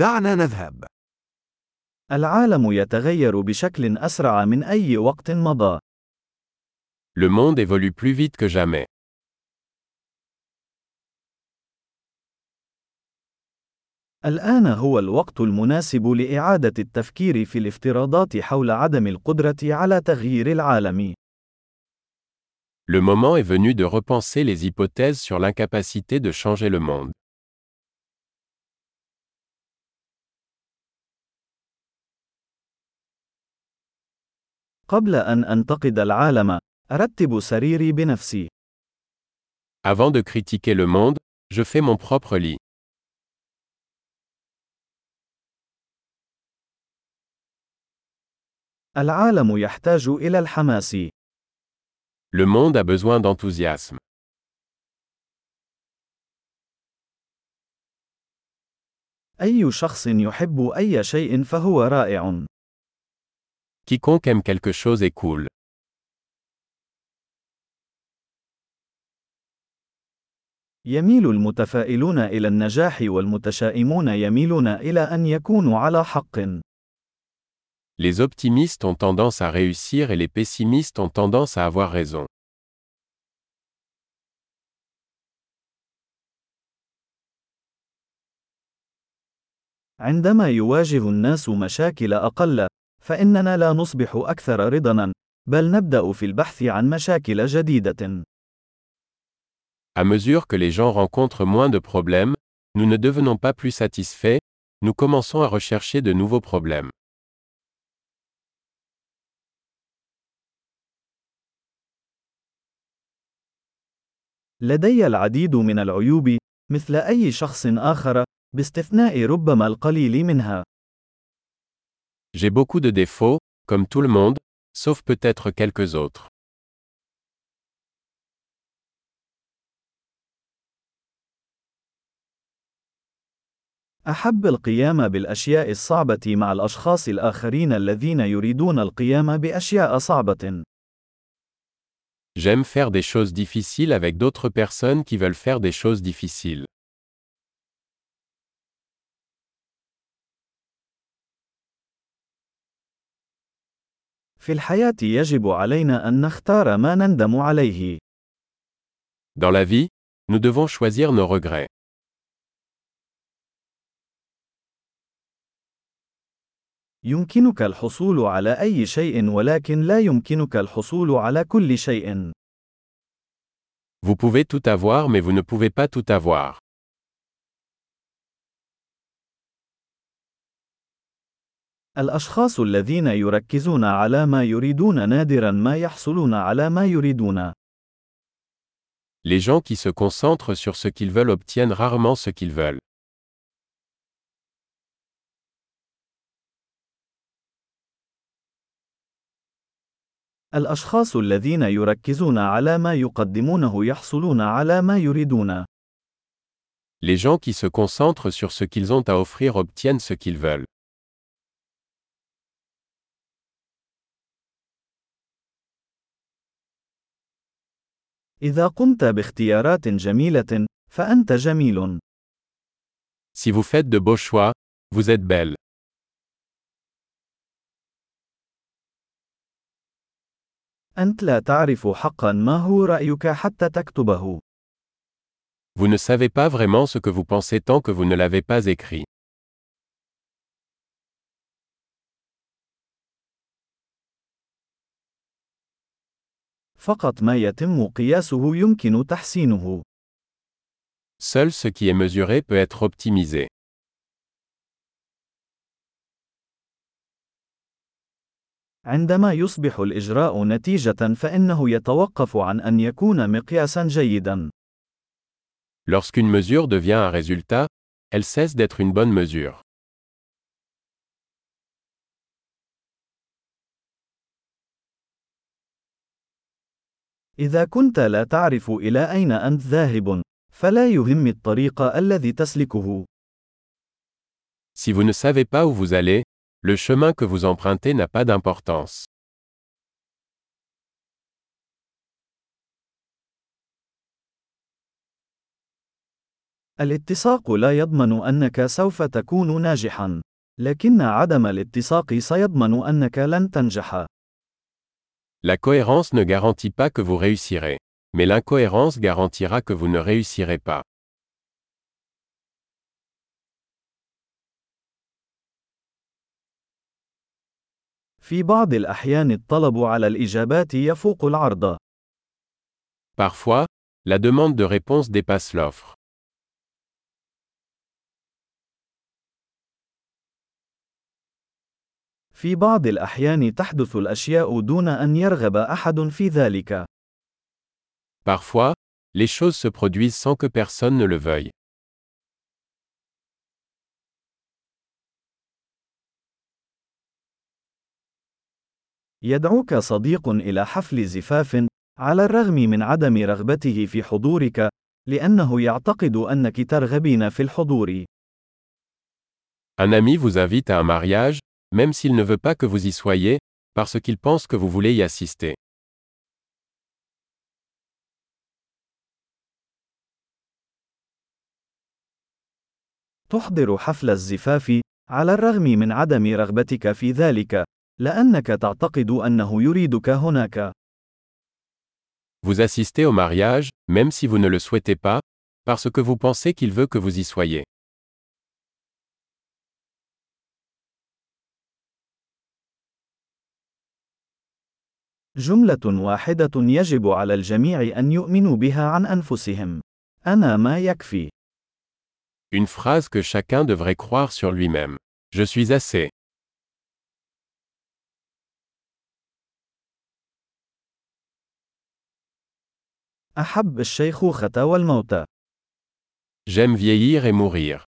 دعنا نذهب. العالم يتغير بشكل أسرع من أي وقت مضى. Le monde évolue plus vite que jamais. الآن هو الوقت المناسب لإعادة التفكير في الافتراضات حول عدم القدرة على تغيير العالم. Le moment est venu de repenser les hypothèses sur l'incapacité de changer le monde. قبل أن أنتقد العالم، أرتب سريري بنفسي. Avant de critiquer le monde, je fais mon propre lit. العالم يحتاج إلى الحماس. Le monde a besoin d'enthousiasme. أي شخص يحب أي شيء فهو رائع. Quiconque aime quelque chose est cool. يميل المتفائلون إلى النجاح والمتشائمون يميلون إلى أن يكونوا على حق. Les optimistes ont tendance à réussir et les pessimistes ont tendance à avoir raison. عندما يواجه الناس مشاكل أقل، فإننا لا نصبح أكثر رضاً، بل نبدأ في البحث عن مشاكل جديدة. À mesure que les gens rencontrent moins de problèmes, nous ne devenons pas plus satisfaits, nous commençons à rechercher de nouveaux problèmes. لدي العديد من العيوب، مثل أي شخص آخر، باستثناء ربما القليل منها. J'ai beaucoup de défauts, comme tout le monde, sauf peut-être quelques autres. أحب القيام بالأشياء الصعبة مع الأشخاص الآخرين الذين يريدون القيام بأشياء صعبة. J'aime faire des choses difficiles avec d'autres personnes qui veulent faire des choses difficiles. في الحياة يجب علينا أن نختار ما نندم عليه. Dans la vie, nous devons choisir nos regrets. يمكنك الحصول على أي شيء ولكن لا يمكنك الحصول على كل شيء. Vous pouvez tout avoir mais vous ne pouvez pas tout avoir. الأشخاص الذين يركزون على ما يريدون نادرا ما يحصلون على ما يريدون. Les gens qui se concentrent sur ce qu'ils veulent obtiennent rarement ce qu'ils veulent. الأشخاص الذين يركزون على ما يقدمونه يحصلون على ما يريدون. Les gens qui se concentrent sur ce qu'ils ont à offrir obtiennent ce qu'ils veulent. إذا قمت باختيارات جميلة، فأنت جميل. Si vous faites de beaux choix, vous êtes belle. أنت لا تعرف حقا ما هو رأيك حتى تكتبه. Vous ne savez pas vraiment ce que vous pensez tant que vous ne l'avez pas écrit. فقط ما يتم قياسه يمكن تحسينه. Seul ce qui est mesuré peut être optimisé. عندما يصبح الإجراء نتيجة فإنه يتوقف عن أن يكون مقياسا جيدا. Lorsqu'une mesure devient un résultat, elle cesse d'être une bonne mesure. إذا كنت لا تعرف إلى أين أنت ذاهب، فلا يهم الطريق الذي تسلكه. Si vous ne savez pas où vous allez, le chemin que vous empruntez n'a pas d'importance. الاتساق لا يضمن أنك سوف تكون ناجحا، لكن عدم الاتساق سيضمن أنك لن تنجح. La cohérence ne garantit pas que vous réussirez. Mais l'incohérence garantira que vous ne réussirez pas. في بعض الأحيان الطلب على الإجابات يفوق العرض. Parfois, la demande de réponse dépasse l'offre. في بعض الأحيان تحدث الأشياء دون أن يرغب أحد في ذلك. Parfois, les choses se produisent sans que personne ne le veuille. يدعوك صديق إلى حفل زفاف، على الرغم من عدم رغبته في حضورك، لأنه يعتقد أنك ترغبين في الحضور. Un ami vous invite à un mariage, même s'il ne veut pas que vous y soyez, parce qu'il pense que vous voulez y assister. تحضر حفل الزفاف، على الرغم من عدم رغبتك في ذلك، لأنك تعتقد أنه يريدك هناك. Vous assistez au mariage, même si vous ne le souhaitez pas, parce que vous pensez qu'il veut que vous y soyez. جملة واحدة يجب على الجميع أن يؤمنوا بها عن أنفسهم. أنا ما يكفي. Une phrase que chacun devrait croire sur lui-même. Je suis assez. أحب الشيخوخة والموت. J'aime vieillir et mourir.